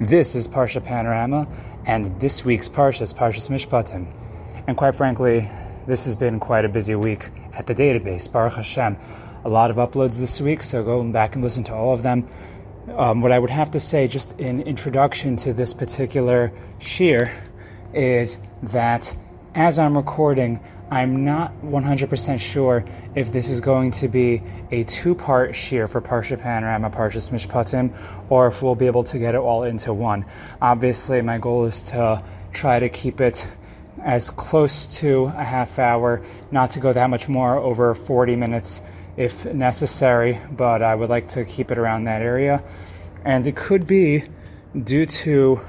This is Parsha Panorama, and this week's Parsha is Parshas Mishpatim. And quite frankly, this has been quite a busy week at the database. Baruch Hashem, a lot of uploads this week, so go back and listen to all of them. Um, what I would have to say, just in introduction to this particular shiur, is that as I'm recording, I'm not 100% sure if this is going to be a two-part shiur for Parsha Panorama, Parshas Mishpatim, or if we'll be able to get it all into one. Obviously, my goal is to try to keep it as close to a half hour, not to go that much more over 40 minutes if necessary, but I would like to keep it around that area. And it could be due to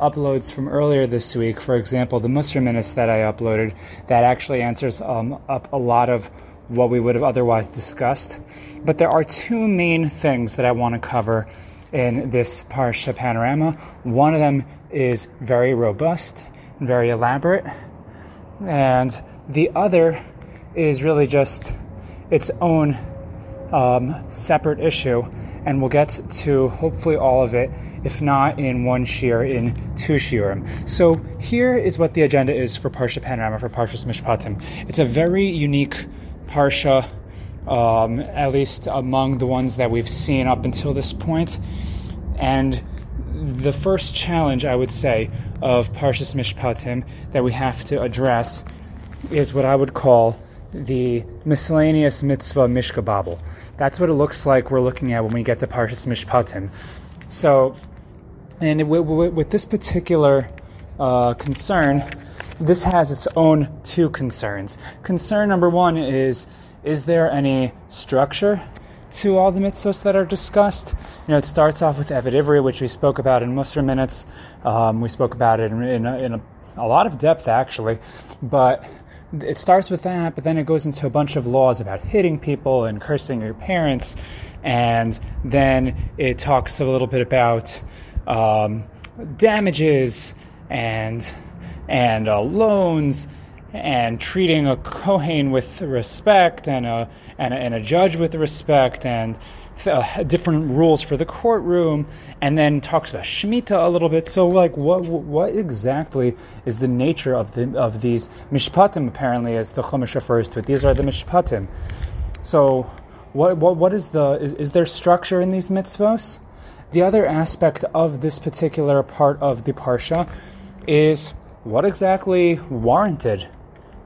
uploads from earlier this week, for example, the Musar minutes that I uploaded, that actually answers um, up a lot of what we would have otherwise discussed. But there are two main things that I want to cover in this Parsha panorama. One of them is very robust, very elaborate, and the other is really just its own um, separate issue, and we'll get to hopefully all of it if not in one shiur, in two shiurim. So here is what the agenda is for Parsha Panorama, for Parshas Mishpatim. It's a very unique Parsha, um, at least among the ones that we've seen up until this point. And the first challenge, I would say, of Parshas Mishpatim that we have to address is what I would call the miscellaneous mitzvah mishkabobble. That's what it looks like we're looking at when we get to Parshas Mishpatim. So and with this particular uh, concern, this has its own two concerns. Concern number one is is there any structure to all the mitzvahs that are discussed? You know, it starts off with Eved which we spoke about in Musar minutes. Um, we spoke about it in, in, a, in a, a lot of depth, actually. But it starts with that, but then it goes into a bunch of laws about hitting people and cursing your parents. And then it talks a little bit about um, damages and and uh, loans and treating a Kohen with respect and a, and a, and a judge with respect and uh, different rules for the courtroom, and then talks about Shemitah a little bit. So, like, what what exactly is the nature of the of these mishpatim? Apparently, as the Chumash refers to it, these are the mishpatim. So, what what what is the is, is there structure in these mitzvos? The other aspect of this particular part of the Parsha is what exactly warranted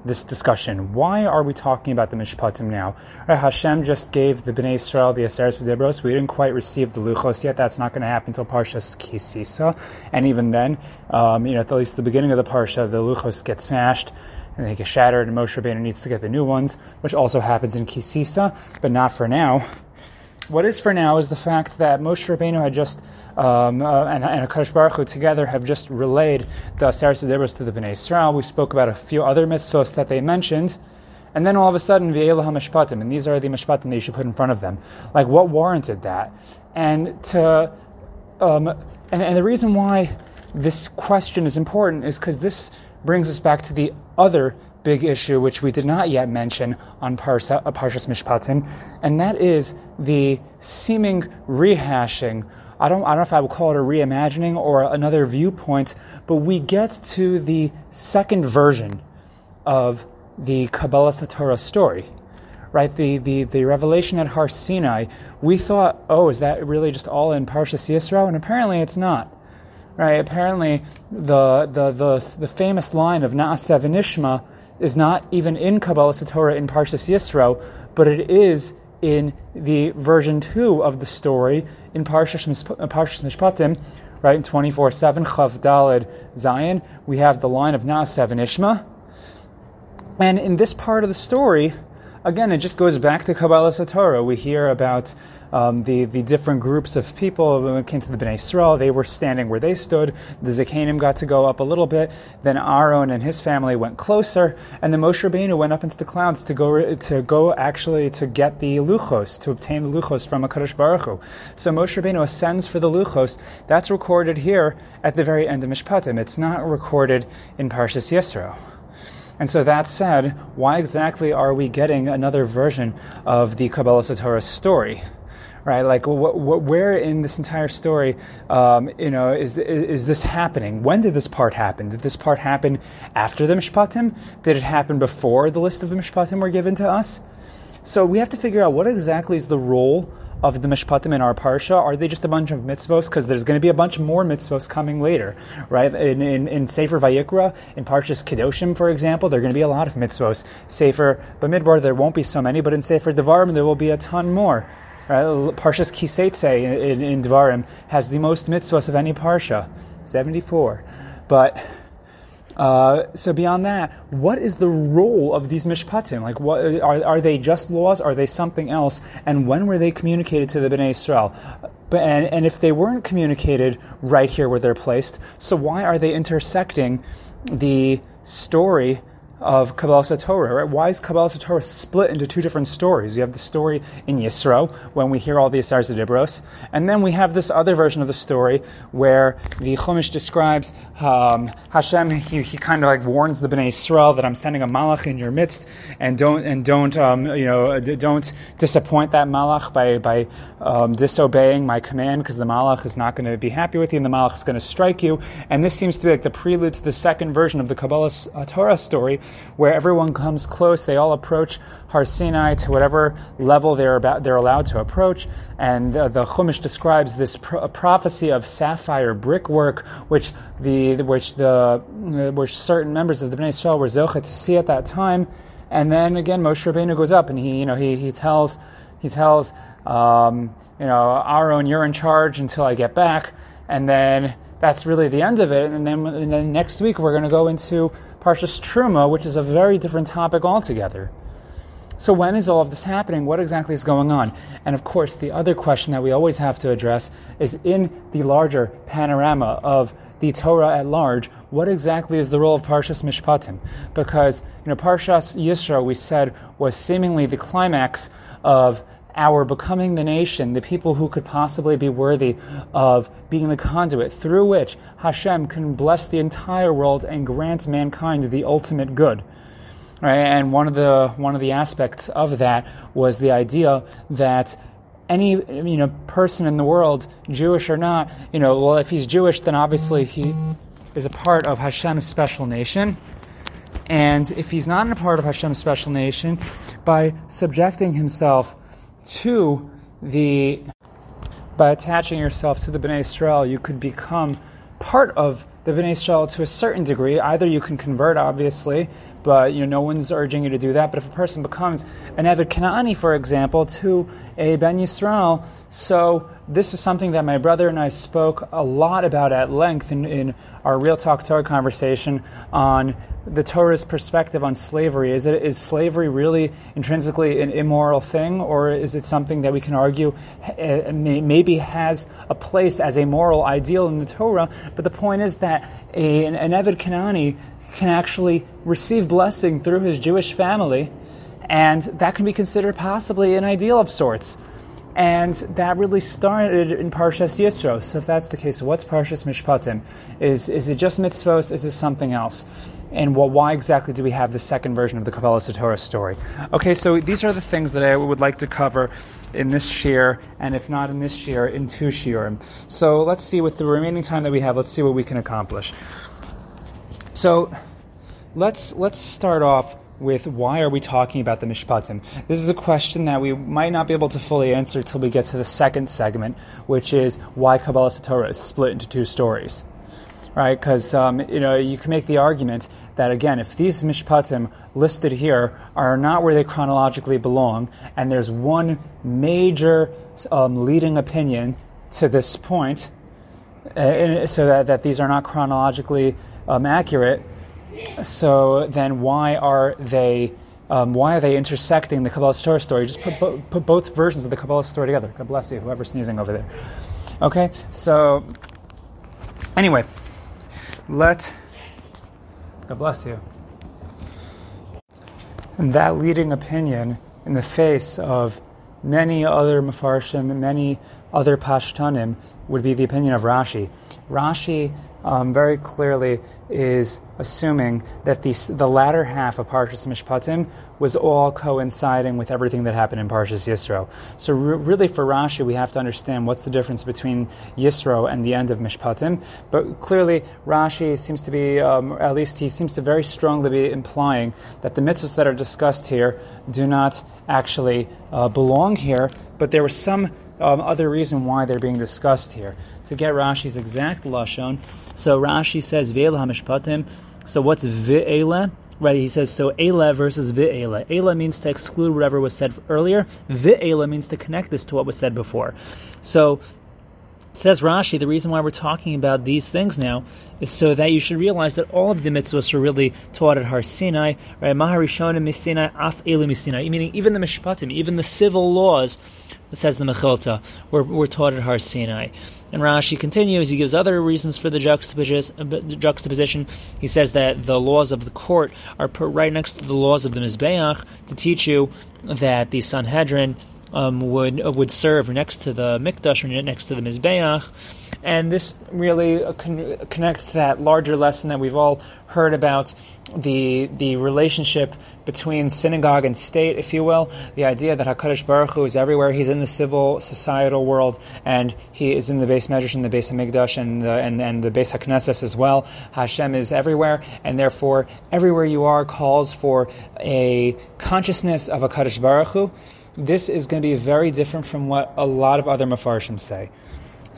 this discussion. Why are we talking about the Mishpatim now? Right, Hashem just gave the Bnei Israel the Aseres Dibros. We didn't quite receive the Luchos yet. That's not going to happen until Parshas Kisisa. And even then, um, you know, at least the beginning of the Parsha, the Luchos get smashed and they get shattered, and Moshe Rabbeinu needs to get the new ones, which also happens in Kisisa, but not for now. What is for now is the fact that Moshe Rabbeinu had just um, uh, and, and Hakadosh Baruch Hu together have just relayed the Aseres Dibros to the Bnei Israel. We spoke about a few other mitzvos that they mentioned, and then all of a sudden, V'elah HaMishpatim, and these are the mishpatim that you should put in front of them. Like, what warranted that? And to, um, and, and the reason why this question is important is because this brings us back to the other big issue, which we did not yet mention on Parsha, uh, Parshas Mishpatim, and that is the seeming rehashing. I don't, I don't know if I would call it a reimagining or another viewpoint, but we get to the second version of the Kabbalas HaTorah story, right? The, the, the revelation at Har Sinai. We thought, oh, is that really just all in Parshas Yisro? And apparently it's not. Right? Apparently, the, the, the, the famous line of Na'aseh V'nishma is not even in Kabbalas HaTorah in Parshas Yisro, but it is in the version 2 of the story in Parshas, uh, Parshas Mishpatim, right, in 24-7, Chav Dalid Zion, we have the line of Na'aseh V'nishma. And in this part of the story, again, it just goes back to Kabbalas HaTorah. We hear about um, the, the different groups of people. When it came to the Bnei Israel, they were standing where they stood. The Zakanim got to go up a little bit. Then Aaron and his family went closer. And then Moshe Rabbeinu went up into the clouds to go, to go actually to get the Luchos, to obtain the Luchos from HaKadosh Baruch Hu. So Moshe Rabbeinu ascends for the Luchos. That's recorded here at the very end of Mishpatim. It's not recorded in Parshas Yisro. And so that said, why exactly are we getting another version of the Kabbalas HaTorah story? Right? Like, wh- wh- where in this entire story, um, you know, is, is this happening? When did this part happen? Did this part happen after the Mishpatim? Did it happen before the list of the Mishpatim were given to us? So we have to figure out what exactly is the role of the mishpatim in our parsha? Are they just a bunch of mitzvos? Because there's going to be a bunch more mitzvos coming later, right? In, in, in Sefer Vayikra, in Parshas Kedoshim, for example, there are going to be a lot of mitzvos. Sefer Bamidbar, there won't be so many, but in Sefer Devarim, there will be a ton more. Right? Parshas Kiseitse in, in, Devarim has the most mitzvahs of any parsha, 74. But uh, so beyond that, what is the role of these mishpatim? Like, what are, are they just laws? Are they something else? And when were they communicated to the Bnei Israel? But, and, and if they weren't communicated right here where they're placed, so why are they intersecting the story of Kabbalah Torah, right? Why is Kabbalah Torah split into two different stories? You have the story in Yisro, when we hear all the Aseres Dibros, and then we have this other version of the story where the Chumash describes um, Hashem, he, he kind of like warns the Bnei Israel that I'm sending a malach in your midst, and don't and don't um, you know don't disappoint that malach by by um, disobeying my command because the malach is not going to be happy with you and the malach is going to strike you. And this seems to be like the prelude to the second version of the Kabbalah Torah story, where everyone comes close, they all approach Har Sinai to whatever level they're about they're allowed to approach, and uh, the Chumash describes this pro- prophecy of sapphire brickwork, which the which the which certain members of the Bnei Israel were zocha to see at that time. And then again, Moshe Rabbeinu goes up and he you know he he tells he tells um, you know Aaron, you're in charge until I get back, and then that's really the end of it. And then and then next week we're going to go into Parshas Truma, which is a very different topic altogether. So when is all of this happening? What exactly is going on? And of course, the other question that we always have to address is in the larger panorama of the Torah at large, what exactly is the role of Parshas Mishpatim? Because, you know, Parshas Yisro, we said, was seemingly the climax of our becoming the nation, the people who could possibly be worthy of being the conduit through which Hashem can bless the entire world and grant mankind the ultimate good. Right? And one of the one of the aspects of that was the idea that any you know person in the world, Jewish or not, you know, well, if he's Jewish, then obviously he is a part of Hashem's special nation. And if he's not a part of Hashem's special nation, by subjecting himself to the by attaching yourself to the Bnei Israel, you could become part of the Bnei Israel to a certain degree. Either you can convert, obviously, but you know no one's urging you to do that. But if a person becomes an Eved Kanani, for example, to a Ben Yisrael, so this is something that my brother and I spoke a lot about at length in, in our Real Talk Torah conversation on the Torah's perspective on slavery. Is it is slavery really intrinsically an immoral thing, or is it something that we can argue uh, maybe has a place as a moral ideal in the Torah? But the point is that a, an, an Eved Kanani can actually receive blessing through his Jewish family, and that can be considered possibly an ideal of sorts. And that really started in Parshas Yisro. So if that's the case, what's Parshas Mishpatim? Is, is it just mitzvos? Is it something else? And well, why exactly do we have the second version of the Kabbalah Torah story? Okay, so these are the things that I would like to cover in this shiur, and if not in this shiur, in two shiurim. So let's see, with the remaining time that we have, let's see what we can accomplish. So let's let's start off with why are we talking about the mishpatim? This is a question that we might not be able to fully answer until we get to the second segment, which is why Kabbalah Torah is split into two stories right? Because um, you know you can make the argument that again, if these mishpatim listed here are not where they chronologically belong, and there's one major um, leading opinion to this point, uh, so that, that these are not chronologically um, accurate, so then why are they? Um, why are they intersecting the Kabbalah Torah story? Just put, bo- put both versions of the Kabbalah story together. God bless you, whoever's sneezing over there. Okay, so anyway, let God bless you. And that leading opinion in the face of many other Mefarshim, and many other Pashtanim, would be the opinion of Rashi. Rashi um, very clearly is assuming that the, the latter half of Parshas Mishpatim was all coinciding with everything that happened in Parshas Yisro. So re- really for Rashi, we have to understand what's the difference between Yisro and the end of Mishpatim. But clearly, Rashi seems to be, um, at least he seems to very strongly be implying that the mitzvahs that are discussed here do not actually uh, belong here, but there was some um, other reason why they're being discussed here. To get Rashi's exact lashon, so Rashi says ve'ela hamishpatim. So what's ve'ela? Right, he says so. Ela versus ve'ela. Ela means to exclude whatever was said earlier. Ve'ela means to connect this to what was said before. So says Rashi, the reason why we're talking about these things now is so that you should realize that all of the mitzvahs were really taught at Har Sinai, right? Maharishonim Misinai, Af Elu Misinai, meaning even the Mishpatim, even the civil laws, says the Mechilta, were, were taught at Har Sinai. And Rashi continues, he gives other reasons for the juxtaposition. He says that the laws of the court are put right next to the laws of the Mizbeach to teach you that the Sanhedrin um, would uh, would serve next to the Mikdash or next to the Mizbeach. And this really uh, con- connects that larger lesson that we've all heard about the the relationship between synagogue and state, if you will. The idea that Hakadosh Baruch Hu is everywhere. He's in the civil societal world, and he is in the beis medrash and the beis Hamikdash and the, and and the beis Haknesses as well. Hashem is everywhere, and therefore everywhere you are calls for a consciousness of Hakadosh Baruch Hu. This is going to be very different from what a lot of other mafarshim say.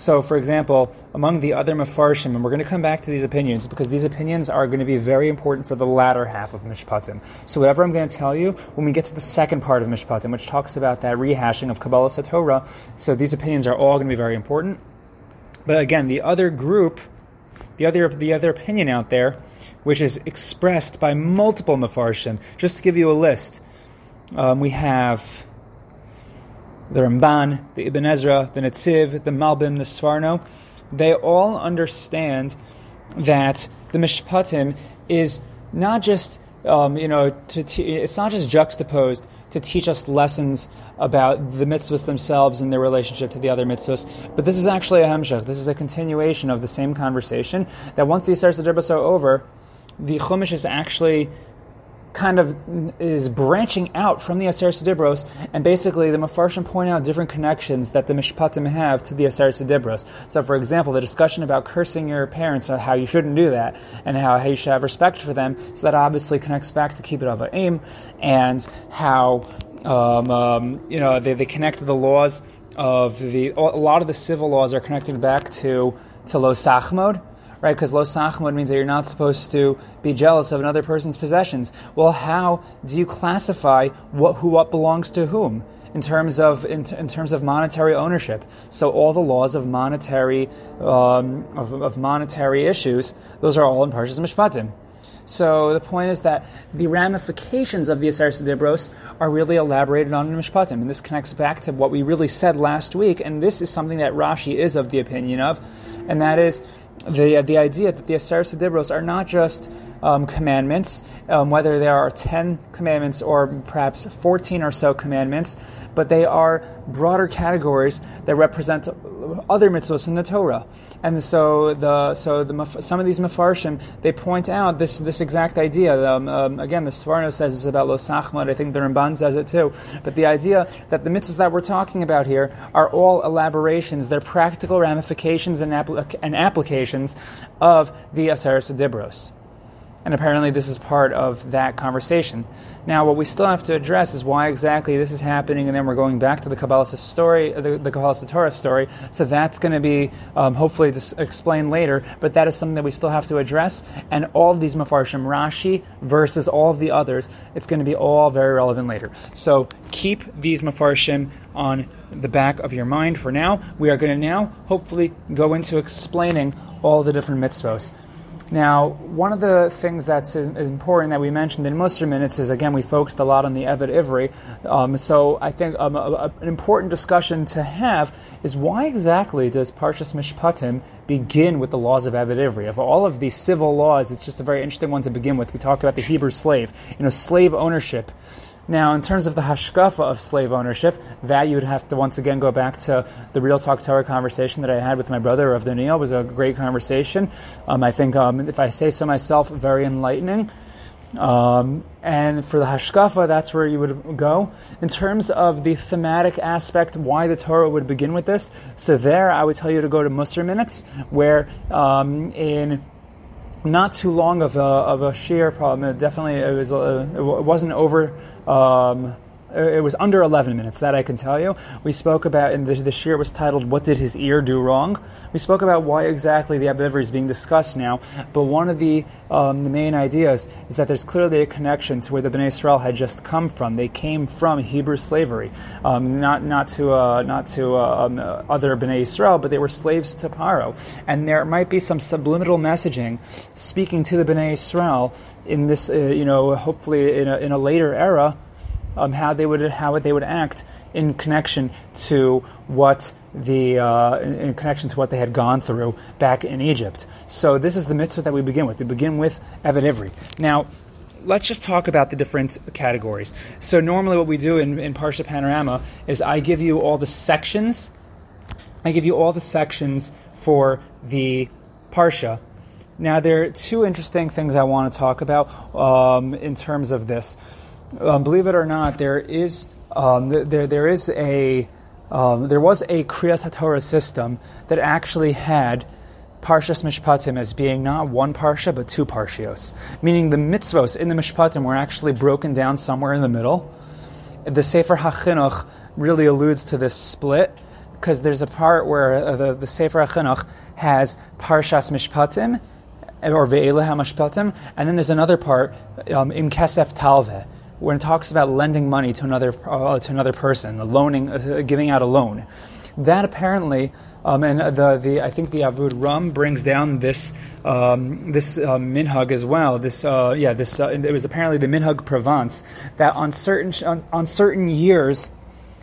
So, for example, among the other mafarshim, and we're going to come back to these opinions because these opinions are going to be very important for the latter half of Mishpatim. So, whatever I'm going to tell you, when we get to the second part of Mishpatim, which talks about that rehashing of Kabbalas HaTorah, so these opinions are all going to be very important. But again, the other group, the other the other opinion out there, which is expressed by multiple mafarshim, just to give you a list, um, we have the Ramban, the Ibn Ezra, the Netziv, the Malbim, the Sforno, they all understand that the Mishpatim is not just, um, you know, it's not just juxtaposed to teach us lessons about the mitzvahs themselves and their relationship to the other mitzvahs, but this is actually a hemshech. This is a continuation of the same conversation. That once the Sadrbas are over, the Chumash is actually kind of is branching out from the Aseres Dibros, and basically the Mefarshim point out different connections that the Mishpatim have to the Aseres Dibros. So, for example, the discussion about cursing your parents, how you shouldn't do that, and how, you should have respect for them, so that obviously connects back to of aim, and how um, um, you know they, they connect the laws of the a lot of the civil laws are connected back to to Lo Sachmod, right? Because lo means that you're not supposed to be jealous of another person's possessions. Well, how do you classify what who what belongs to whom? in terms of in, in, terms of monetary ownership. So all the laws of monetary um, of, of, monetary issues, those are all in Parshas Mishpatim. So the point is that the ramifications of the Aser Dibros are really elaborated on in Mishpatim, and this connects back to what we really said last week. And this is something that Rashi is of the opinion of, and that is the the idea that the Aseres Dibros are not just um, commandments, um, whether there are 10 commandments or perhaps 14 or so commandments, but they are broader categories that represent other mitzvahs in the Torah. And so the so the some of these mafarshim they point out this this exact idea. Um, um, again, the Sforno says it's about Lo Sachmod. I think the Ramban says it too. But the idea that the mitzvahs that we're talking about here are all elaborations. They're practical ramifications and, apl- and applications of the Aseres Dibros. And apparently, this is part of that conversation. Now, what we still have to address is why exactly this is happening, and then we're going back to the Kabbalah story, the, the Kabbalah Torah story. So that's going to be um, hopefully dis- explained later, but that is something that we still have to address. And all of these mafarshim, Rashi versus all of the others, it's going to be all very relevant later. So keep these mafarshim on the back of your mind for now. We are going to now hopefully go into explaining all the different mitzvos. Now, one of the things that's important that we mentioned in Musar minutes is again we focused a lot on the Eved Ivri. Um, so I think um, a, a, an important discussion to have is why exactly does Parshas Mishpatim begin with the laws of Eved Ivri? Of all of these civil laws, it's just a very interesting one to begin with. We talk about the Hebrew slave, you know, slave ownership Now, in terms of the hashkafa of slave ownership, that you would have to once again go back to the Real Talk Torah conversation that I had with my brother of Daniel. It was a great conversation. Um, I think, um, if I say so myself, very enlightening. Um, and for the hashkafa, that's where you would go. In terms of the thematic aspect, why the Torah would begin with this, so there I would tell you to go to Musar Minutes, where um, in not too long of a, of a shiur problem, definitely it was uh, it wasn't over. Um, it was under 11 minutes, that I can tell you. We spoke about, and the, the shiur was titled, What Did His Ear Do Wrong? We spoke about why exactly the Eved Ivri is being discussed now, but one of the, um, the main ideas is that there's clearly a connection to where the Bnei Israel had just come from. They came from Hebrew slavery, um, not, not to, uh, not to uh, um, other Bnei Israel, but they were slaves to Paro. And there might be some subliminal messaging speaking to the Bnei Israel in this, uh, you know, hopefully in a, in a later era um, how they would how they would act in connection to what the uh, in connection to what they had gone through back in Egypt. So this is the mitzvah that we begin with. We begin with Ivri. Now, let's just talk about the different categories. So normally, what we do in, in Parsha Panorama is I give you all the sections. I give you all the sections for the Parsha. Now, there are two interesting things I want to talk about um, in terms of this um, believe it or not, there is um, there there is a um, there was a Kriyas HaTorah system that actually had Parshas Mishpatim as being not one parsha but two parshios, meaning the mitzvos in the Mishpatim were actually broken down somewhere in the middle. The Sefer HaChinuch really alludes to this split because there's a part where uh, the, the Sefer HaChinuch has Parshas Mishpatim or Ve'elah HaMishpatim, and then there's another part um, Kesef Talveh when it talks about lending money to another uh, to another person, loaning, uh, giving out a loan, that apparently, um, and the the I think the Avudraham brings down this um, this uh, minhag as well. This uh, yeah, this uh, it was apparently the minhag Provence that on certain on, on certain years.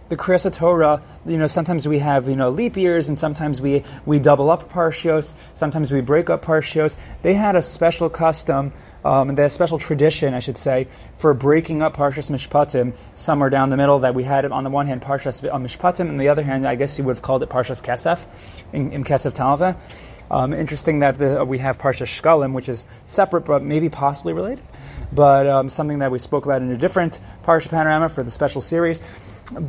The Kriyas Torah, you know, sometimes we have, you know, leap years and sometimes we, we double up parshios, sometimes we break up parshios. They had a special custom um, the special tradition, I should say, for breaking up Parshas Mishpatim somewhere down the middle that we had on the one hand Parshas Mishpatim, and the other hand, I guess you would have called it Parshas Kesef, in, in Kesef Talva. Um, interesting that the, we have Parshas Shkalim, which is separate but maybe possibly related, but um, something that we spoke about in a different Parsha Panorama for the special series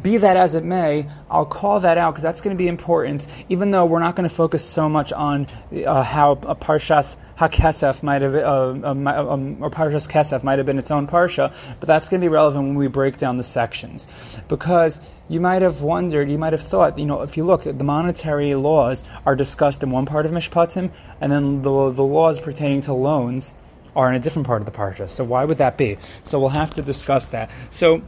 be that as it may, I'll call that out because that's going to be important, even though we're not going to focus so much on uh, how a Parshas HaKesef might have, uh, um, um, or Parshas Kesef might have been its own Parsha, but that's going to be relevant when we break down the sections. Because you might have wondered, you might have thought, you know, if you look, the monetary laws are discussed in one part of Mishpatim, and then the, the laws pertaining to loans are in a different part of the Parsha. So why would that be? So we'll have to discuss that. So,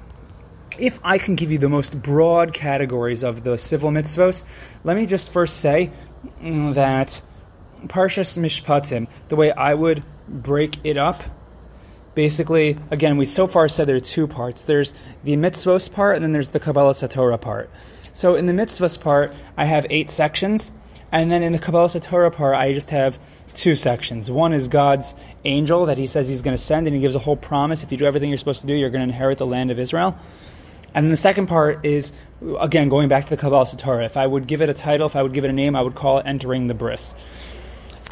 if I can give you the most broad categories of the civil mitzvos, let me just first say that Parshas Mishpatim, the way I would break it up, basically, again, we so far said there are two parts. There's the mitzvos part, and then there's the Kabbalas HaTorah part. So in the mitzvos part, I have eight sections, and then in the Kabbalas HaTorah part, I just have two sections. One is God's angel that He says He's going to send, and He gives a whole promise: if you do everything you're supposed to do, you're going to inherit the land of Israel. And then the second part is, again, going back to the Kabbalas HaTorah. If I would give it a title, if I would give it a name, I would call it Entering the Bris.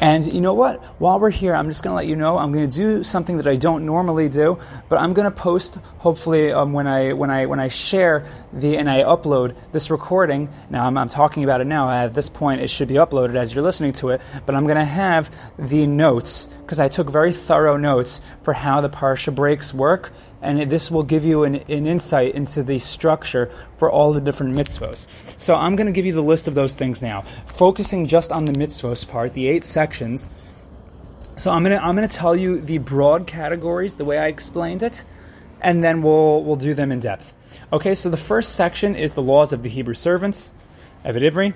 And you know what? While we're here, I'm just going to let you know I'm going to do something that I don't normally do, but I'm going to post hopefully um, when I when I when I share the and I upload this recording. Now I'm, I'm talking about it now. At this point, it should be uploaded as you're listening to it. But I'm going to have the notes because I took very thorough notes for how the parsha breaks work and this will give you an, an, insight into the structure for all the different mitzvos. So I'm going to give you the list of those things now, focusing just on the mitzvos part, the eight sections. So I'm going to I'm going to tell you the broad categories the way I explained it, and then we'll we'll do them in depth. Okay, so the first section is the laws of the Hebrew servants, Eved Ivri.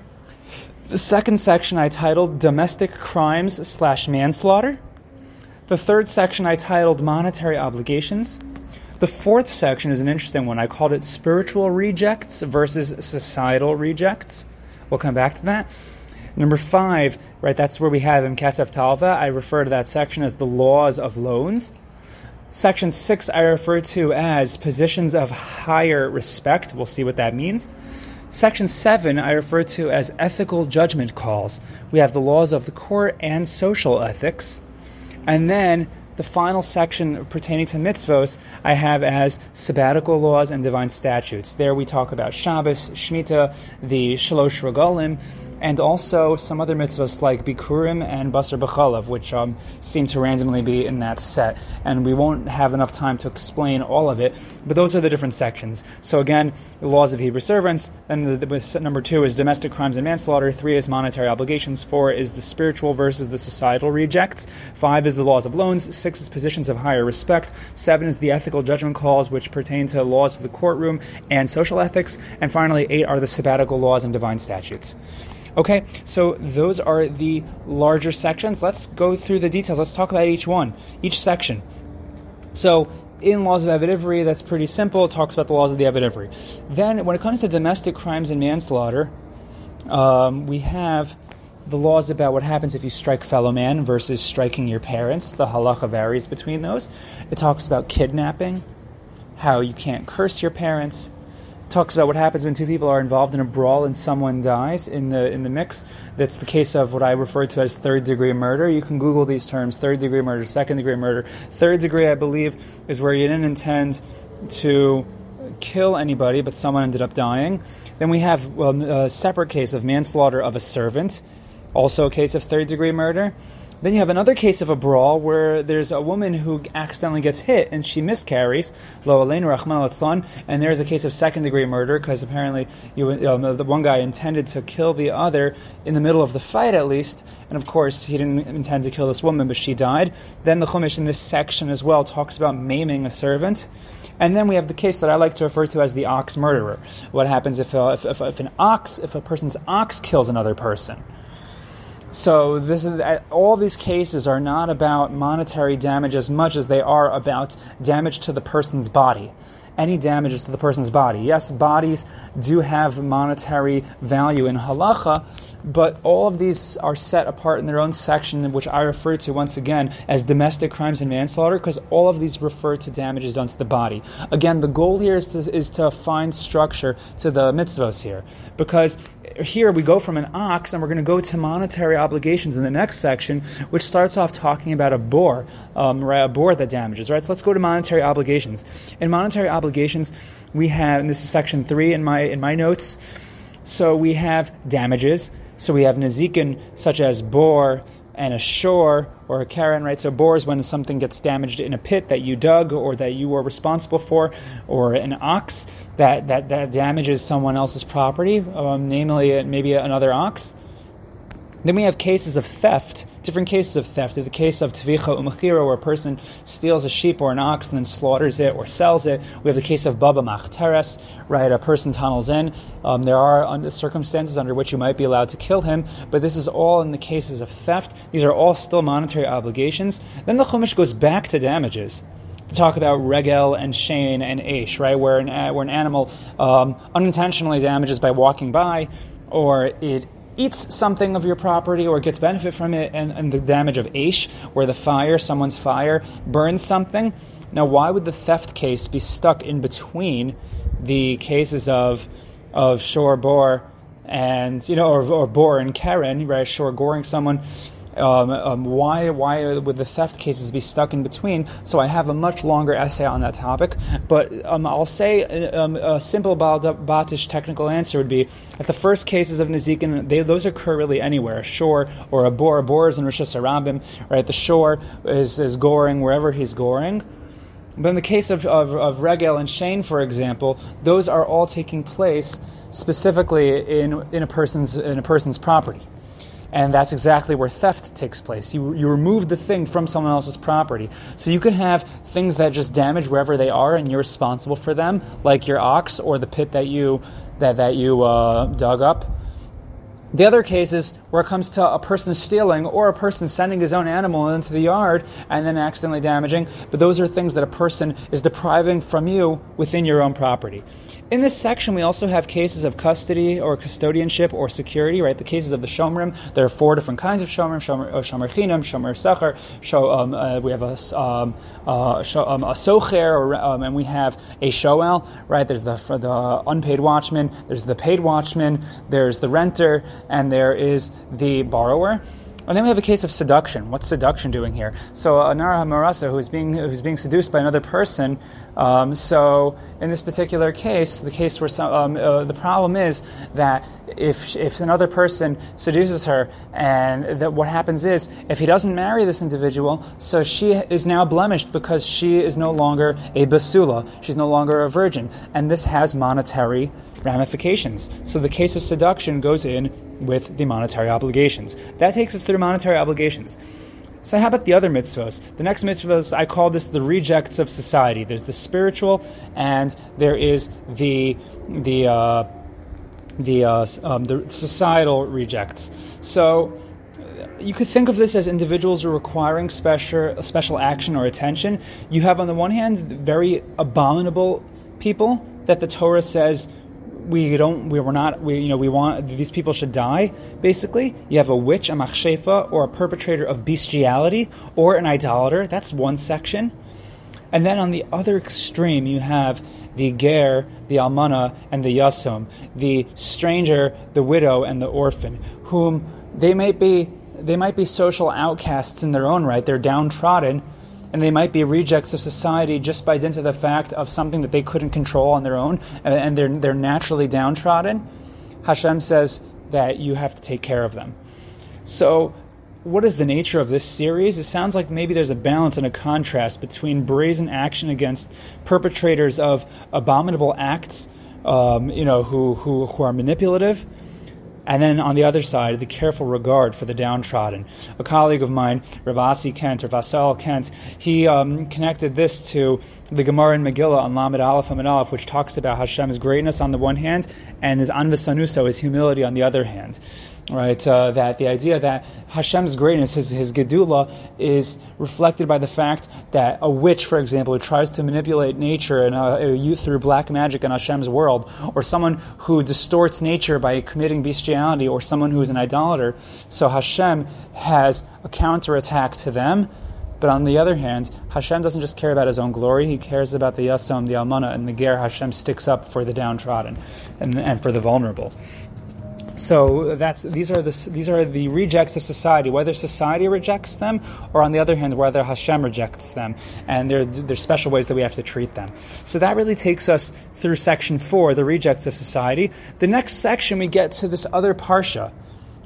The second section I titled domestic crimes slash manslaughter. The third section I titled monetary obligations. The fourth section is an interesting one. I called it spiritual rejects versus societal rejects. We'll come back to that. Number five, right, that's where we have in Kesef Talva. I refer to that section as the laws of loans. Section 6 I refer to as positions of higher respect. We'll see what that means. Section 7 I refer to as ethical judgment calls. We have the laws of the court and social ethics. And then the final section pertaining to mitzvos I have as sabbatical laws and divine statutes. There we talk about Shabbos, Shemitah, the Shalosh Regalim, and also some other mitzvahs like Bikurim and Basar B'chalav, which um, seem to randomly be in that set. And we won't have enough time to explain all of it, but those are the different sections. So again, the laws of Hebrew servants, and the, the, number two is domestic crimes and manslaughter, three is monetary obligations, four is the spiritual versus the societal rejects, five is the laws of loans, six is positions of higher respect, seven is the ethical judgment calls, which pertain to laws of the courtroom and social ethics, and finally, eight are the sabbatical laws and divine statutes. Okay, so those are the larger sections. Let's go through the details. Let's talk about each one, each section. So, in Laws of Eved that's pretty simple. It talks about the laws of the Eved Then, when it comes to domestic crimes and manslaughter, um, we have the laws about what happens if you strike fellow man versus striking your parents. The halacha varies between those. It talks about kidnapping, how you can't curse your parents, talks about what happens when two people are involved in a brawl and someone dies in the in the mix. That's the case of what I refer to as third degree murder. You can Google these terms: third degree murder, second degree murder. Third degree, I believe, is where you didn't intend to kill anybody, but someone ended up dying. Then we have a separate case of manslaughter of a servant, also a case of third degree murder. Then you have another case of a brawl where there's a woman who accidentally gets hit and she miscarries, lo aleinu rahman and there's a case of second degree murder because apparently you, the one guy intended to kill the other in the middle of the fight at least, and of course he didn't intend to kill this woman, but she died. Then the Chumash in this section as well talks about maiming a servant. And then we have the case that I like to refer to as the ox murderer. What happens if, uh, if, if, if an ox, if a person's ox kills another person? So this is uh, all these cases are not about monetary damage as much as they are about damage to the person's body. Any damages to the person's body. Yes, bodies do have monetary value in halacha, but all of these are set apart in their own section, which I refer to once again as domestic crimes and manslaughter, because all of these refer to damages done to the body. Again, the goal here is to, is to find structure to the mitzvos here, because here we go from an ox and we're going to go to monetary obligations in the next section, which starts off talking about a boar, um, right, a boar that damages, right? So let's go to monetary obligations. In monetary obligations, we have, and this is section three in my in my notes. So we have damages. So we have nezikin such as bor and a shor or a keren, right? So bor is when something gets damaged in a pit that you dug or that you were responsible for, or an ox that, that, that damages someone else's property, um, namely uh, maybe another ox. Then we have cases of theft, different cases of theft. In the case of tvicha umachira, where a person steals a sheep or an ox and then slaughters it or sells it. We have the case of baba machteres, right? A person tunnels in. Um, there are circumstances under which you might be allowed to kill him, but this is all in the cases of theft. These are all still monetary obligations. Then the Chumash goes back to damages to talk about regel and shein and aish, right? Where an, where an animal um, unintentionally damages by walking by, or it eats something of your property or gets benefit from it, and, and the damage of aish, where the fire, someone's fire, burns something. Now, why would the theft case be stuck in between the cases of of shor bor and you know, or, or bor and Keren, right? Shor goring someone um, um, why why would the theft cases be stuck in between? So I have a much longer essay on that topic, but um, I'll say um, a simple Batish technical answer would be that the first cases of Nezikin, they, those occur really anywhere, a shor or a bor is in Rosh Hashanah, right? The shor is, is goring wherever he's goring. But in the case of, of, of Regel and Shein, for example, those are all taking place specifically in, in, a person's, in a person's property. And that's exactly where theft takes place. You, you remove the thing from someone else's property. So you can have things that just damage wherever they are and you're responsible for them, like your ox or the pit that you, that, that you uh, dug up. The other cases where it comes to a person stealing or a person sending his own animal into the yard and then accidentally damaging, but those are things that a person is depriving from you within your own property. In this section, we also have cases of custody or custodianship or security, right? The cases of the shomrim. There are four different kinds of shomrim: shomer, uh, shomer chinam, shomer sachar. Show, um, uh, we have a um, uh, um, a socher, or, um, and we have a shoel, right? There's the the unpaid watchman. There's the paid watchman. There's the renter, and there is the borrower. And then we have a case of seduction. What's seduction doing here? So a Nara Marasa who is being who's being seduced by another person. Um, so in this particular case, the case where some, um, uh, the problem is that if if another person seduces her, and that what happens is if he doesn't marry this individual, so she is now blemished because she is no longer a basula. She's no longer a virgin, and this has monetary ramifications. So the case of seduction goes in with the monetary obligations. That takes us through monetary obligations. So how about the other mitzvahs? The next mitzvahs, I call this the rejects of society. There's the spiritual, and there is the the uh, the, uh, um, the societal rejects. So you could think of this as individuals are requiring special special action or attention. You have on the one hand very abominable people that the Torah says we don't we were not we you know we want these people should die basically. You have a witch a machshefa or a perpetrator of bestiality or an idolater. That's one section. And then on the other extreme you have the ger the almana and the yasum the stranger the widow and the orphan whom they might be they might be social outcasts in their own right. They're downtrodden and they might be rejects of society just by dint of the fact of something that they couldn't control on their own, and, they're, they're naturally downtrodden, Hashem says that you have to take care of them. So, what is the nature of this series? It sounds like maybe there's a balance and a contrast between brazen action against perpetrators of abominable acts, um, you know, who, who, who are manipulative, and then on the other side, the careful regard for the downtrodden. A colleague of mine, Rav Asael Kent, or Vasal Kent, he um, connected this to the Gemara in Megillah on Lamed Aleph and Aleph, which talks about Hashem's greatness on the one hand and his anvasanuso, his humility on the other hand right? Uh, that the idea that Hashem's greatness, his, his gedula, is reflected by the fact that a witch, for example, who tries to manipulate nature and uh, through black magic in Hashem's world, or someone who distorts nature by committing bestiality, or someone who is an idolater, so Hashem has a counterattack to them. But on the other hand, Hashem doesn't just care about his own glory, he cares about the Yasam, the Almana, and the Ger. Hashem sticks up for the downtrodden and, and for the vulnerable. So that's these are the these are the rejects of society. Whether society rejects them, or on the other hand, whether Hashem rejects them, and there there's special ways that we have to treat them. So that really takes us through section four, the rejects of society. The next section we get to this other parsha,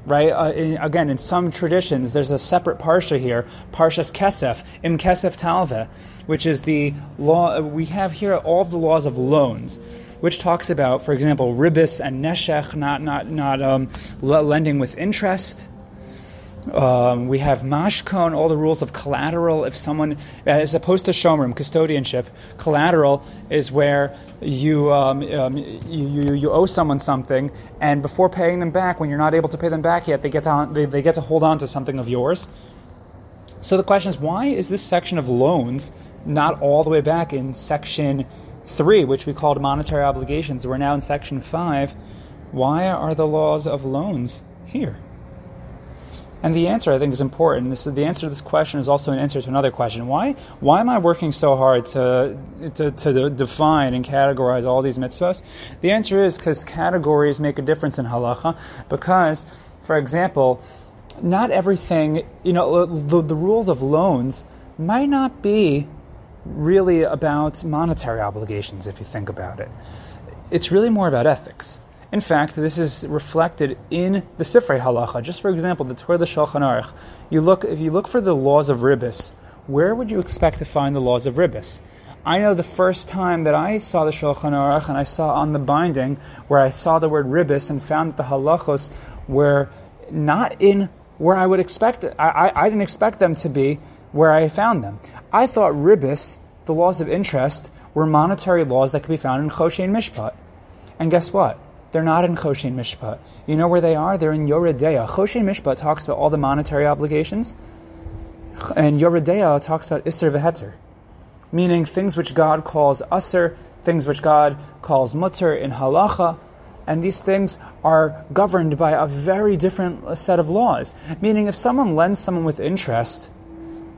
right? Uh, in, again, in some traditions, there's a separate parsha here, Parshas Kesef, in Kesef Talve, which is the law. We have here all the laws of loans which talks about, for example, ribis and neshech, not not not um, lending with interest. Um, we have mashkon, all the rules of collateral. If someone, as opposed to shomrim, custodianship, collateral is where you, um, um, you, you, owe someone something, and before paying them back, when you're not able to pay them back yet, they get to, they, they get to hold on to something of yours. So the question is, why is this section of loans not all the way back in section 3, which we called monetary obligations, we're now in section 5. Why are the laws of loans here? And the answer, I think, is important. This, the answer to this question is also an answer to another question. Why, why am I working so hard to, to, to define and categorize all these mitzvahs? The answer is because categories make a difference in halacha. Because, for example, not everything, you know, the, the rules of loans might not be really about monetary obligations, if you think about it. It's really more about ethics. In fact, this is reflected in the Sifrei Halacha. Just for example, the Torah, the Shulchan Aruch. You look, if you look for the laws of ribis, where would you expect to find the laws of ribis? I know the first time that I saw the Shulchan Aruch and I saw on the binding where I saw the word ribis and found that the halachos were not in where I would expect. I, I, I didn't expect them to be where I found them. I thought ribis, the laws of interest, were monetary laws that could be found in Choshen Mishpat. And guess what? They're not in Choshen Mishpat. You know where they are? They're in Yoreh De'ah. Choshen Mishpat talks about all the monetary obligations, and Yoreh De'ah talks about Isser Veheter, meaning things which God calls Usser, things which God calls mutter in halacha, and these things are governed by a very different set of laws. Meaning, if someone lends someone with interest,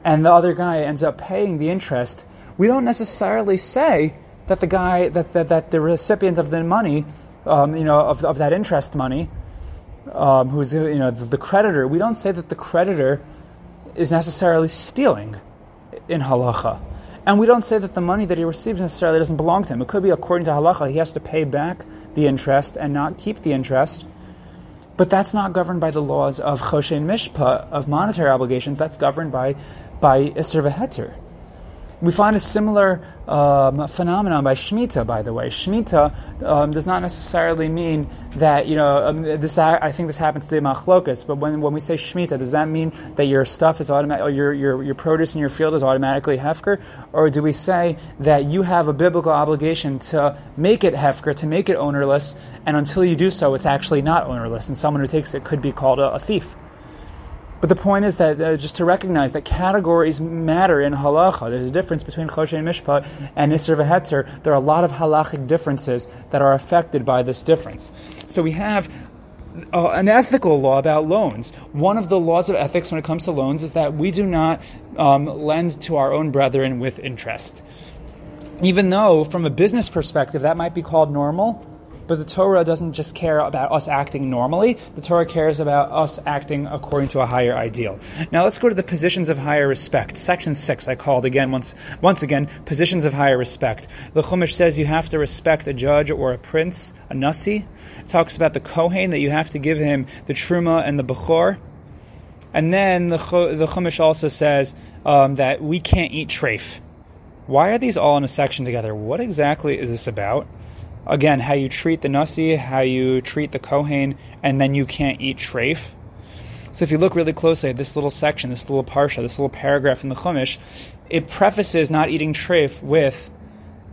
and the other guy ends up paying the interest, we don't necessarily say that the guy, that, that, that the recipient of the money, um, you know, of, of that interest money, um, who's you know the, the creditor, we don't say that the creditor is necessarily stealing in halacha. And we don't say that the money that he receives necessarily doesn't belong to him. It could be according to halacha, he has to pay back the interest and not keep the interest. But that's not governed by the laws of choshen mishpa, of monetary obligations. That's governed by, by Isser Veheter. We find a similar um, phenomenon by Shemitah, by the way. Shemitah um, does not necessarily mean that, you know, um, this, I think this happens to the machlokas, but when, when we say Shemitah, does that mean that your stuff is automatic, or your, your, your produce in your field is automatically Hefker? Or do we say that you have a biblical obligation to make it Hefker, to make it ownerless, and until you do so, it's actually not ownerless, and someone who takes it could be called a, a thief? But the point is that uh, just to recognize that categories matter in halacha. There's a difference between choshen mishpat and isser v'heter. There are a lot of halachic differences that are affected by this difference. So we have uh, an ethical law about loans. One of the laws of ethics when it comes to loans is that we do not um, lend to our own brethren with interest. Even though, from a business perspective, that might be called normal, but the Torah doesn't just care about us acting normally, the Torah cares about us acting according to a higher ideal. Now let's go to the positions of higher respect. Section 6, I called again once once again, positions of higher respect. The Chumash says you have to respect a judge or a prince, a nasi. It talks about the Kohen, that you have to give him the Truma and the Bechor. And then the, the Chumash also says um, that we can't eat treif. Why are these all in a section together? What exactly is this about? Again, how you treat the Nasi, how you treat the Kohen, and then you can't eat treif. So if you look really closely at this little section, this little parsha, this little paragraph in the Chumash, it prefaces not eating treif with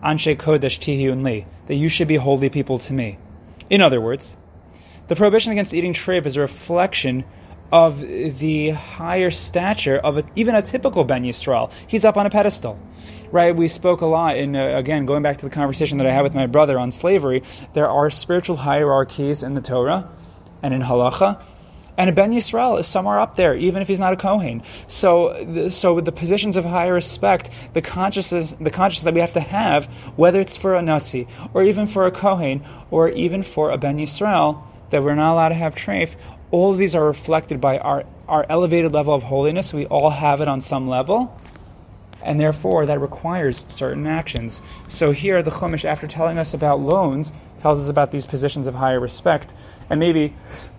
Anshe Kodesh Tihiyun Li, that you should be holy people to me. In other words, the prohibition against eating treif is a reflection of the higher stature of a, even a typical Ben Yisrael. He's up on a pedestal right? We spoke a lot, in uh, again, going back to the conversation that I had with my brother on slavery, there are spiritual hierarchies in the Torah and in halacha. And a Ben Yisrael is somewhere up there, even if he's not a Kohen. So, so with the positions of higher respect, the consciousness, the consciousness that we have to have, whether it's for a Nasi, or even for a Kohen, or even for a Ben Yisrael, that we're not allowed to have treif, all of these are reflected by our, our elevated level of holiness. We all have it on some level and therefore that requires certain actions. So here, the Chumash, after telling us about loans, tells us about these positions of higher respect. And maybe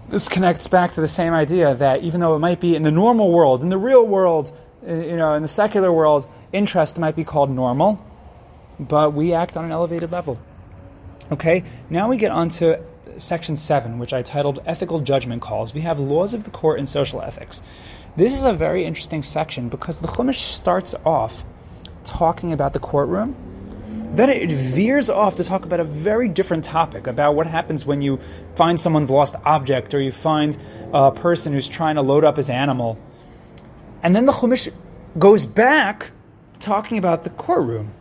this connects back to the same idea that even though it might be in the normal world, in the real world, uh, you know, in the secular world, interest might be called normal, but we act on an elevated level. Okay, now we get on to section 7, which I titled Ethical Judgment Calls. We have laws of the court and social ethics. This is a very interesting section because the Chumash starts off talking about the courtroom. Then it veers off to talk about a very different topic about what happens when you find someone's lost object or you find a person who's trying to load up his animal. And then the Chumash goes back talking about the courtroom.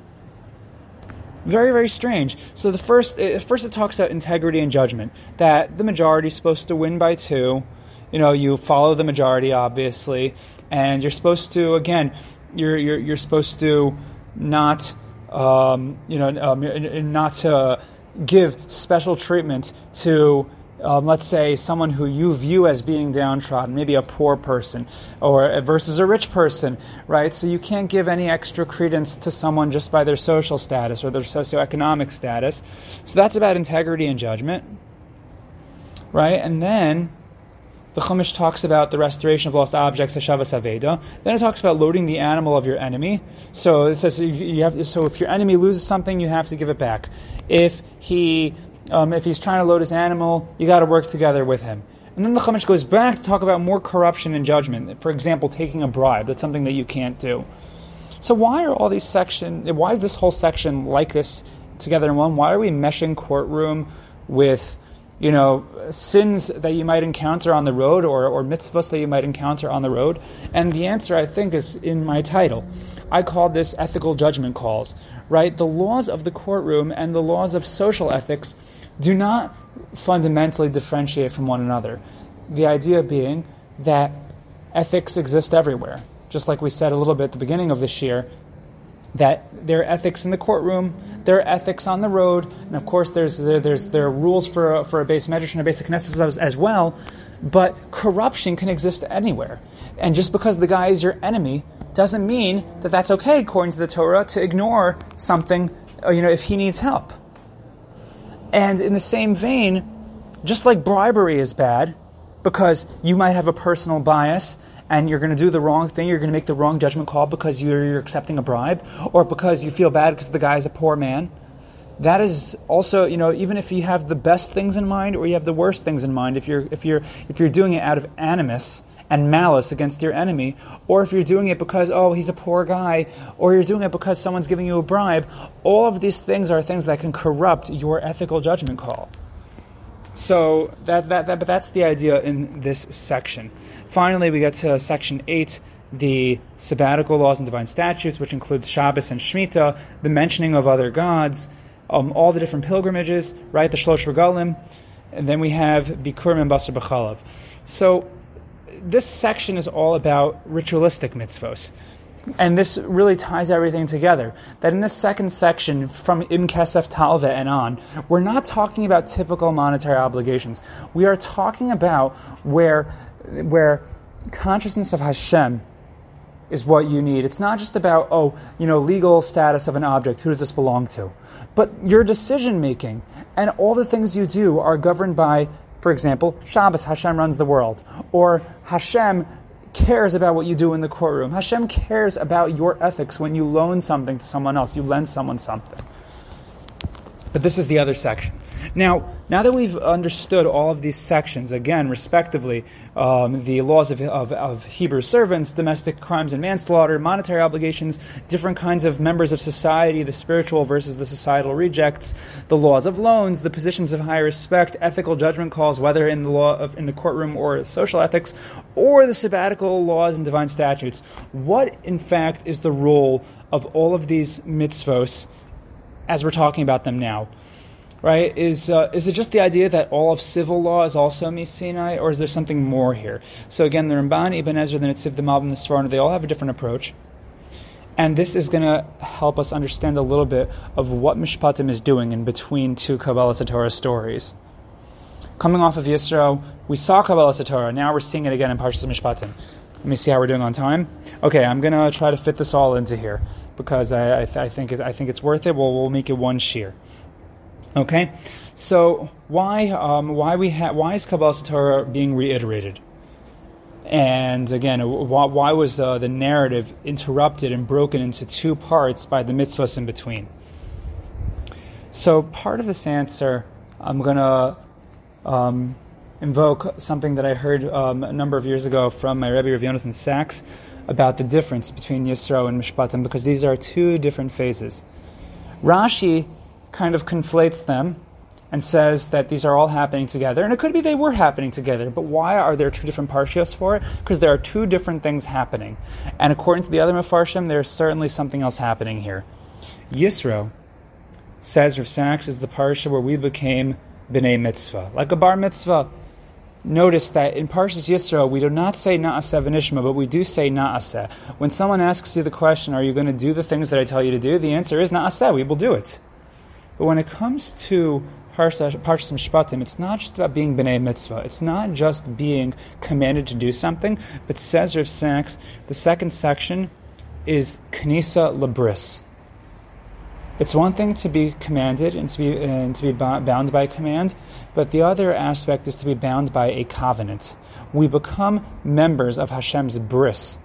Very, very strange. So the first, first it talks about integrity and judgment, that the majority is supposed to win by two, you know, you follow the majority, obviously, and you're supposed to, again, you're you're, you're supposed to not, um, you know, um, not to give special treatment to. Um, let's say someone who you view as being downtrodden, maybe a poor person, or versus a rich person, right? So you can't give any extra credence to someone just by their social status or their socioeconomic status. So that's about integrity and judgment, right? And then the Chumash talks about the restoration of lost objects, Hashavas Aveda. Then it talks about loading the animal of your enemy. So it says you have. So if your enemy loses something, you have to give it back. If he, um, if he's trying to load his animal, you got to work together with him. And then the Chumash goes back to talk about more corruption and judgment. For example, taking a bribe. That's something that you can't do. So why are all these sections? Why is this whole section like this together in one? Why are we meshing courtroom with you know, sins that you might encounter on the road or, or mitzvahs that you might encounter on the road? And the answer, I think, is in my title. I call this ethical judgment calls, right? The laws of the courtroom and the laws of social ethics do not fundamentally differentiate from one another. The idea being that ethics exist everywhere. Just like we said a little bit at the beginning of this year, that there are ethics in the courtroom, there are ethics on the road, and of course there's there, there's there are rules for for a beis medrash and a beis Haknesses as, as well. But corruption can exist anywhere, and just because the guy is your enemy doesn't mean that that's okay according to the Torah to ignore something, uh, you know, if he needs help. And in the same vein, just like bribery is bad, because you might have a personal bias and you're going to do the wrong thing, you're going to make the wrong judgment call because you're, you're accepting a bribe, or because you feel bad because the guy's a poor man. That is also, you know, even if you have the best things in mind or you have the worst things in mind, if you're if you're if you're doing it out of animus and malice against your enemy, or if you're doing it because oh he's a poor guy, or you're doing it because someone's giving you a bribe, all of these things are things that can corrupt your ethical judgment call. So that, that, that but that's the idea in this section. Finally, we get to section 8, the sabbatical laws and divine statutes, which includes Shabbos and Shemitah, the mentioning of other gods, um, all the different pilgrimages, right, the Shlosh Regalim, and then we have Bikurim and Basar B'chalav. So this section is all about ritualistic mitzvos. And this really ties everything together. That in this second section, from Im Kesef Talve and on, we're not talking about typical monetary obligations. We are talking about where where consciousness of Hashem is what you need. It's not just about, oh, you know, legal status of an object, who does this belong to? But your decision making and all the things you do are governed by, for example, Shabbos, Hashem runs the world. Or Hashem cares about what you do in the courtroom. Hashem cares about your ethics when you loan something to someone else, you lend someone something. But this is the other section. Now, now that we've understood all of these sections, again, respectively, um, the laws of, of, of, Hebrew servants, domestic crimes and manslaughter, monetary obligations, different kinds of members of society, the spiritual versus the societal rejects, the laws of loans, the positions of high respect, ethical judgment calls, whether in the law of, in the courtroom or social ethics, or the sabbatical laws and divine statutes. What, in fact, is the role of all of these mitzvos as we're talking about them now? Right? Is uh, is it just the idea that all of civil law is also Sinai, or is there something more here? So again, the Ramban, Ibn Ezra, the Netziv, the Malbim, the Sforno, they all have a different approach. And this is going to help us understand a little bit of what Mishpatim is doing in between two Kabbalas HaTorah stories. Coming off of Yisro, we saw Kabbalas HaTorah. Now we're seeing it again in Parshas Mishpatim. Let me see how we're doing on time. Okay, I'm going to try to fit this all into here because I, I, th- I think it, I think it's worth it. We'll, we'll make it one shiur. Okay, so why um, why we ha- why is Kabbalah Torah being reiterated? And again, why, why was uh, the narrative interrupted and broken into two parts by the mitzvahs in between? So part of this answer, I'm going to um, invoke something that I heard um, a number of years ago from my Rebbe Rav Yonason Sachs about the difference between Yisro and Mishpatim, because these are two different phases. Rashi kind of conflates them and says that these are all happening together. And it could be they were happening together, but why are there two different parshios for it? Because there are two different things happening. And according to the other Mefarshim, there's certainly something else happening here. Yisro, says Rav Sachs, is the parsha where we became B'nai Mitzvah, like a bar mitzvah. Notice that in Parshas Yisro, we do not say Na'aseh v'nishma, but we do say Na'aseh. When someone asks you the question, are you going to do the things that I tell you to do? The answer is Na'aseh, we will do it. But when it comes to Parshas Mishpatim, it's not just about being B'nai Mitzvah. It's not just being commanded to do something, but says Rav Sachs, the second section is Knisa Labris. It's one thing to be commanded and to be, and to be bound by command, but the other aspect is to be bound by a covenant. We become members of Hashem's bris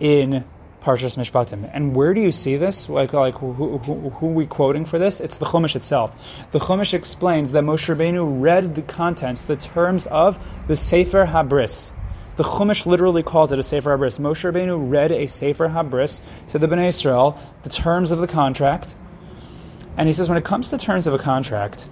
in Parshas Mishpatim. And where do you see this? Like, like who, who, who, are we quoting for this? It's the Chumash itself. The Chumash explains that Moshe Rabbeinu read the contents, the terms of the Sefer Habris. The Chumash literally calls it a Sefer Habris. Moshe Rabbeinu read a Sefer Habris to the Bnei Israel, the terms of the contract. And he says, when it comes to terms of a contract,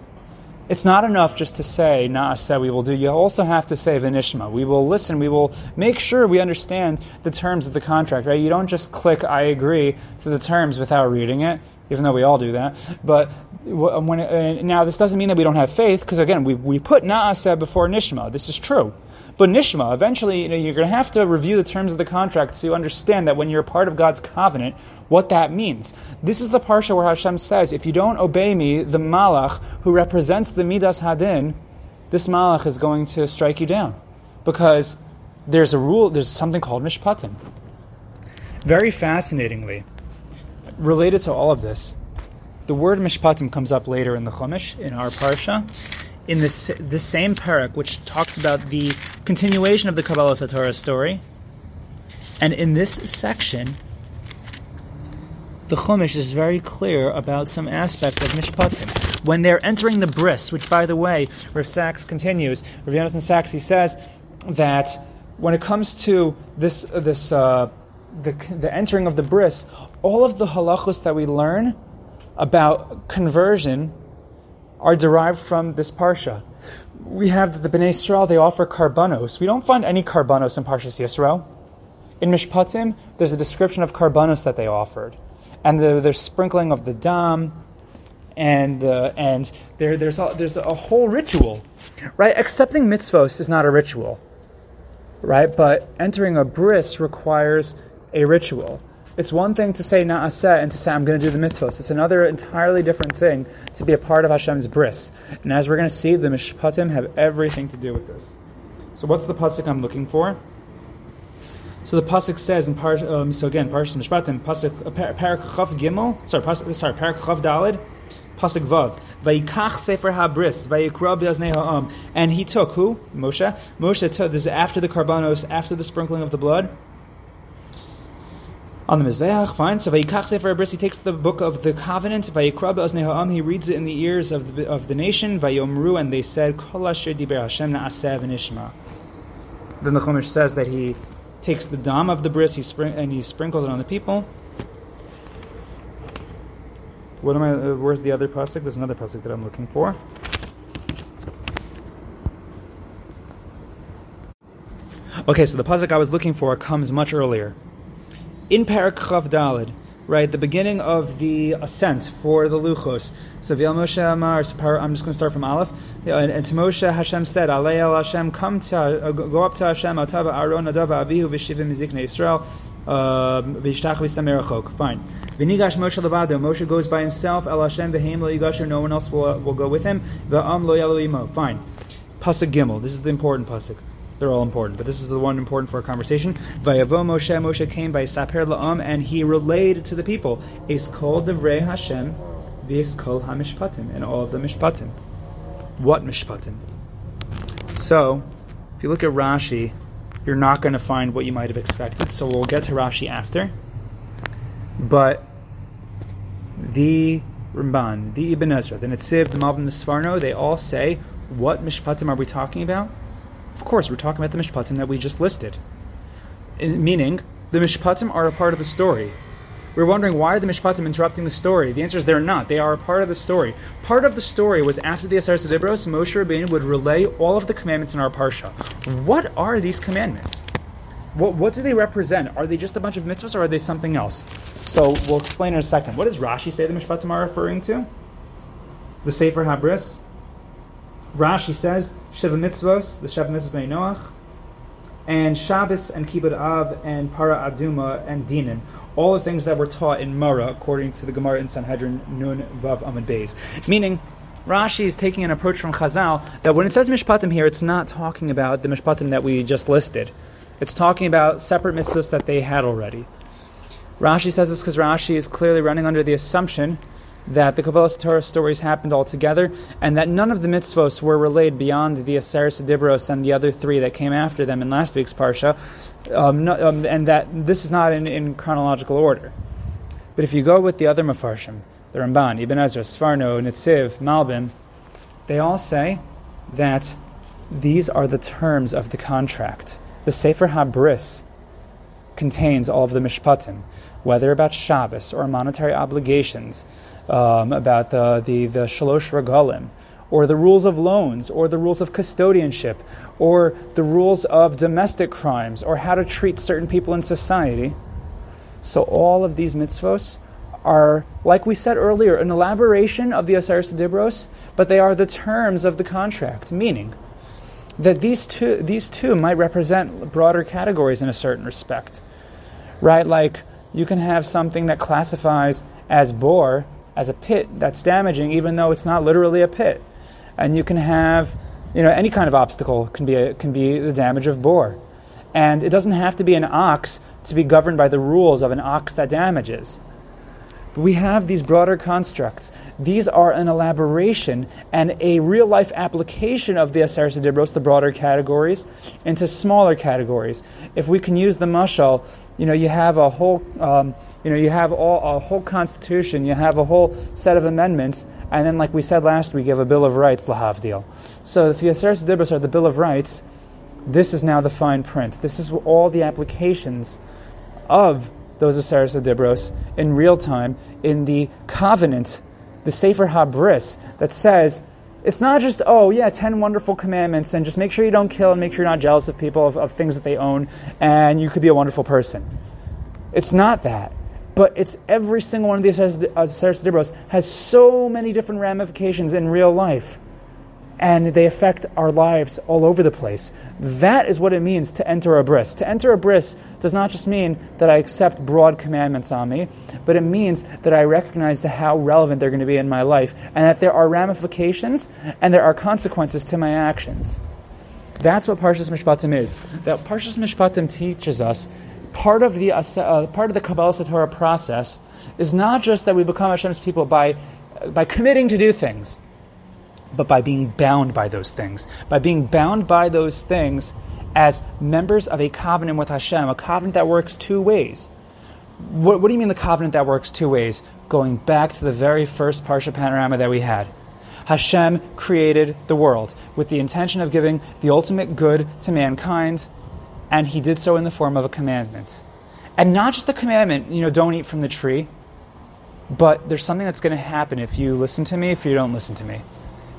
it's not enough just to say, Naaseh, we will do. You also have to say, Vinishma. We will listen. We will make sure we understand the terms of the contract, right? You don't just click, I agree to the terms without reading it. even though we all do that. But when it, now this doesn't mean that we don't have faith, because again, we, we put Naaseh before Nishma. This is true. But Nishma, eventually, you know, you're going to have to review the terms of the contract so you understand that when you're a part of God's covenant, what that means. This is the parsha where Hashem says, if you don't obey me, the malach who represents the Midas Hadin, this malach is going to strike you down. Because there's a rule, there's something called mishpatim. Very fascinatingly, related to all of this, the word mishpatim comes up later in the Chumash, in our parsha, in this, this same parak, which talks about the continuation of the Kabbalas HaTorah story. And in this section, the Chumash is very clear about some aspect of mishpatim. When they're entering the bris, which, by the way, Rav Sachs continues, Rav Yonason Sachs, he says that when it comes to this, this uh, the, the entering of the bris, all of the halachos that we learn about conversion are derived from this parsha. We have that the Bnei Israel, they offer karbanos. We don't find any karbanos in Parshas Yisrael. In Mishpatim, there's a description of karbanos that they offered. And the, there's sprinkling of the dam, and, uh, and there, there's, a, there's a whole ritual. Right? Accepting mitzvos is not a ritual. Right? But entering a bris requires a ritual. It's one thing to say na'aseh and to say I'm going to do the mitzvahs. It's another entirely different thing to be a part of Hashem's bris. And as we're going to see, the mishpatim have everything to do with this. So what's the pasuk I'm looking for? So the pasuk says in par, um, so again Parshas Mishpatim pasuk uh, parak chav gimel sorry pasuk, sorry parak chav dalid pasuk vav vayikach sefer habris vayikra biaznei ha'am and he took who Moshe Moshe took this is after the karbanos after the sprinkling of the blood on the Mizbeach, fine. So Vayikach Sefer Bris, he takes the book of the covenant, Vayikra Be'oznei Ha'am, he reads it in the ears of the, of the nation, Vayomru, and they said, Kol Asher Diber Hashem Na'aseh V'nishma. Then the Chumash says that he takes the dam of the bris he spring, and he sprinkles it on the people. What am I? Uh, where's the other pasuk? There's another pasuk that I'm looking for. Okay, so the pasuk I was looking for comes much earlier in Parak Chav Dalid, right, the beginning of the ascent for the Luchos. So Vil Moshe Amar, I'm just going to start from Aleph. And, and to Moshe, Hashem said, Alei El Hashem, come to, uh, go up to Hashem, Atava Aron Adava Avihu V'shivim Mizikne Yisrael, uh, V'ishtach V'samerachok. Fine. V'nigash Moshe Levado, Moshe goes by himself, El Hashem V'heim Lo Yigasher, no one else will, will go with him. V'am Lo Imo. Fine. Pasuk Gimel, this is the important pasuk. They're all important, but this is the one important for our conversation. Vayavo Moshe, Moshe came by Saper La'am, and he relayed to the people, called the Re Hashem, Vis Kol HaMishpatim, and all of the Mishpatim. What Mishpatim? So, if you look at Rashi, you're not going to find what you might have expected. So we'll get to Rashi after. But the Ramban, the Ibn Ezra, the Netziv, the Malbim, the Sforno, they all say, what Mishpatim are we talking about? Of course, we're talking about the mishpatim that we just listed. In, meaning, the mishpatim are a part of the story. We're wondering why are the mishpatim interrupting the story? The answer is they're not. They are a part of the story. Part of the story was after the Aseret Dibros, Moshe Rabbeinu would relay all of the commandments in our parsha. What are these commandments? What, what do they represent? Are they just a bunch of mitzvahs or are they something else? So we'll explain in a second. What does Rashi say the mishpatim are referring to? The Sefer Habris? Rashi says Shiva Mitzvos, the Shiva Mitzvos Bnei Noach, and Shabbos and Kibbud Av and Para Aduma and Dinim. All the things that were taught in Mara, according to the Gemara in Sanhedrin Nun Vav Amud Beis. Meaning, Rashi is taking an approach from Chazal that when it says Mishpatim here, it's not talking about the Mishpatim that we just listed. It's talking about separate mitzvahs that they had already. Rashi says this because Rashi is clearly running under the assumption that the Kabbalah Torah stories happened all together, and that none of the mitzvos were relayed beyond the Aseres Dibros and the other three that came after them in last week's parsha, um, no, um, and that this is not in, in, chronological order. But if you go with the other Mefarshim, the Ramban, Ibn Ezra, Sforno, Netziv, Malbim, they all say that these are the terms of the contract. The Sefer HaBris contains all of the mishpatim, whether about Shabbos or monetary obligations, um, about the, the, the Shalosh Regalim, or the rules of loans, or the rules of custodianship, or the rules of domestic crimes, or how to treat certain people in society. So all of these mitzvos are, like we said earlier, an elaboration of the Aseret Dibros, but they are the terms of the contract, meaning that these two, these two might represent broader categories in a certain respect. Right? Like you can have something that classifies as bor, as a pit that's damaging, even though it's not literally a pit. And you can have, you know, any kind of obstacle can be, a, can be the damage of bor. And it doesn't have to be an ox to be governed by the rules of an ox that damages. But we have these broader constructs. These are an elaboration and a real life application of the Aser Dibros, the broader categories, into smaller categories. If we can use the mashal, you know, you have a whole, um, you know, you have all, a whole constitution, you have a whole set of amendments, and then, like we said last week, you have a Bill of Rights, lahavdil. So the Aser Dibros are the Bill of Rights, this is now the fine print. This is all the applications of those Aseres Dibros in real time in the covenant, the Sefer Habris, that says it's not just, oh, yeah, 10 wonderful commandments, and just make sure you don't kill and make sure you're not jealous of people, of, of things that they own, and you could be a wonderful person. It's not that. But it's every single one of these Aseres uh, Dibros has so many different ramifications in real life and they affect our lives all over the place. That is what it means to enter a bris. To enter a bris does not just mean that I accept broad commandments on me, but it means that I recognize the, how relevant they're going to be in my life, and that there are ramifications and there are consequences to my actions. That's what Parshas Mishpatim is. That Parshas Mishpatim teaches us part of the uh, part of the Kabbalas HaTorah process is not just that we become Hashem's people by by committing to do things but by being bound by those things. By being bound by those things as members of a covenant with Hashem, a covenant that works two ways. What, what do you mean the covenant that works two ways? Going back to the very first Parsha panorama that we had. Hashem created the world with the intention of giving the ultimate good to mankind, and he did so in the form of a commandment. And not just a commandment, you know, don't eat from the tree, but there's something that's going to happen if you listen to me, if you don't listen to me.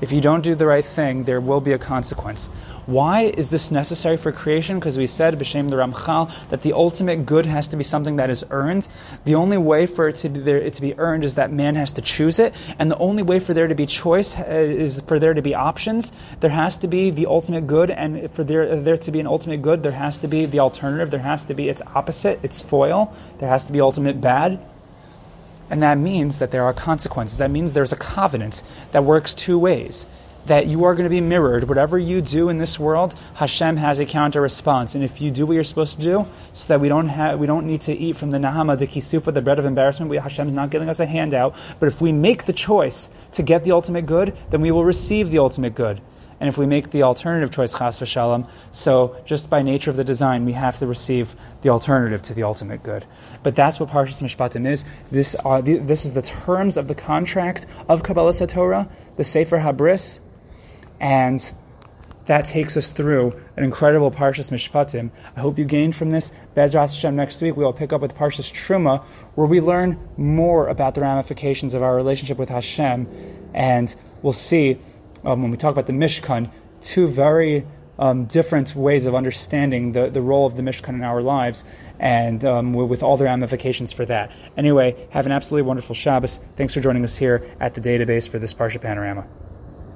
If you don't do the right thing, there will be a consequence. Why is this necessary for creation? Because we said, B'Shem the Ramchal, that the ultimate good has to be something that is earned. The only way for it to be there, it to be earned is that man has to choose it, and the only way for there to be choice uh, is for there to be options. There has to be the ultimate good, and for there, there to be an ultimate good, there has to be the alternative. There has to be its opposite, its foil. There has to be ultimate bad. And that means that there are consequences. That means there's a covenant that works two ways. That you are going to be mirrored. Whatever you do in this world, Hashem has a counter response. And if you do what you're supposed to do, so that we don't have, we don't need to eat from the nahama, the kisufa, the bread of embarrassment, we, Hashem's not giving us a handout. But if we make the choice to get the ultimate good, then we will receive the ultimate good. And if we make the alternative choice, chas v'shalom, so just by nature of the design, we have to receive the alternative to the ultimate good. But that's what Parshas Mishpatim is. This, are, this is the terms of the contract of Kabbalas HaTorah, the Sefer Habris, and that takes us through an incredible Parshas Mishpatim. I hope you gained from this. Bezras Hashem next week we will pick up with Parshas Truma, where we learn more about the ramifications of our relationship with Hashem, and we'll see um, when we talk about the Mishkan, two very um, different ways of understanding the, the role of the Mishkan in our lives, and um, with all the ramifications for that. Anyway, have an absolutely wonderful Shabbos. Thanks for joining us here at the database for this Parsha Panorama.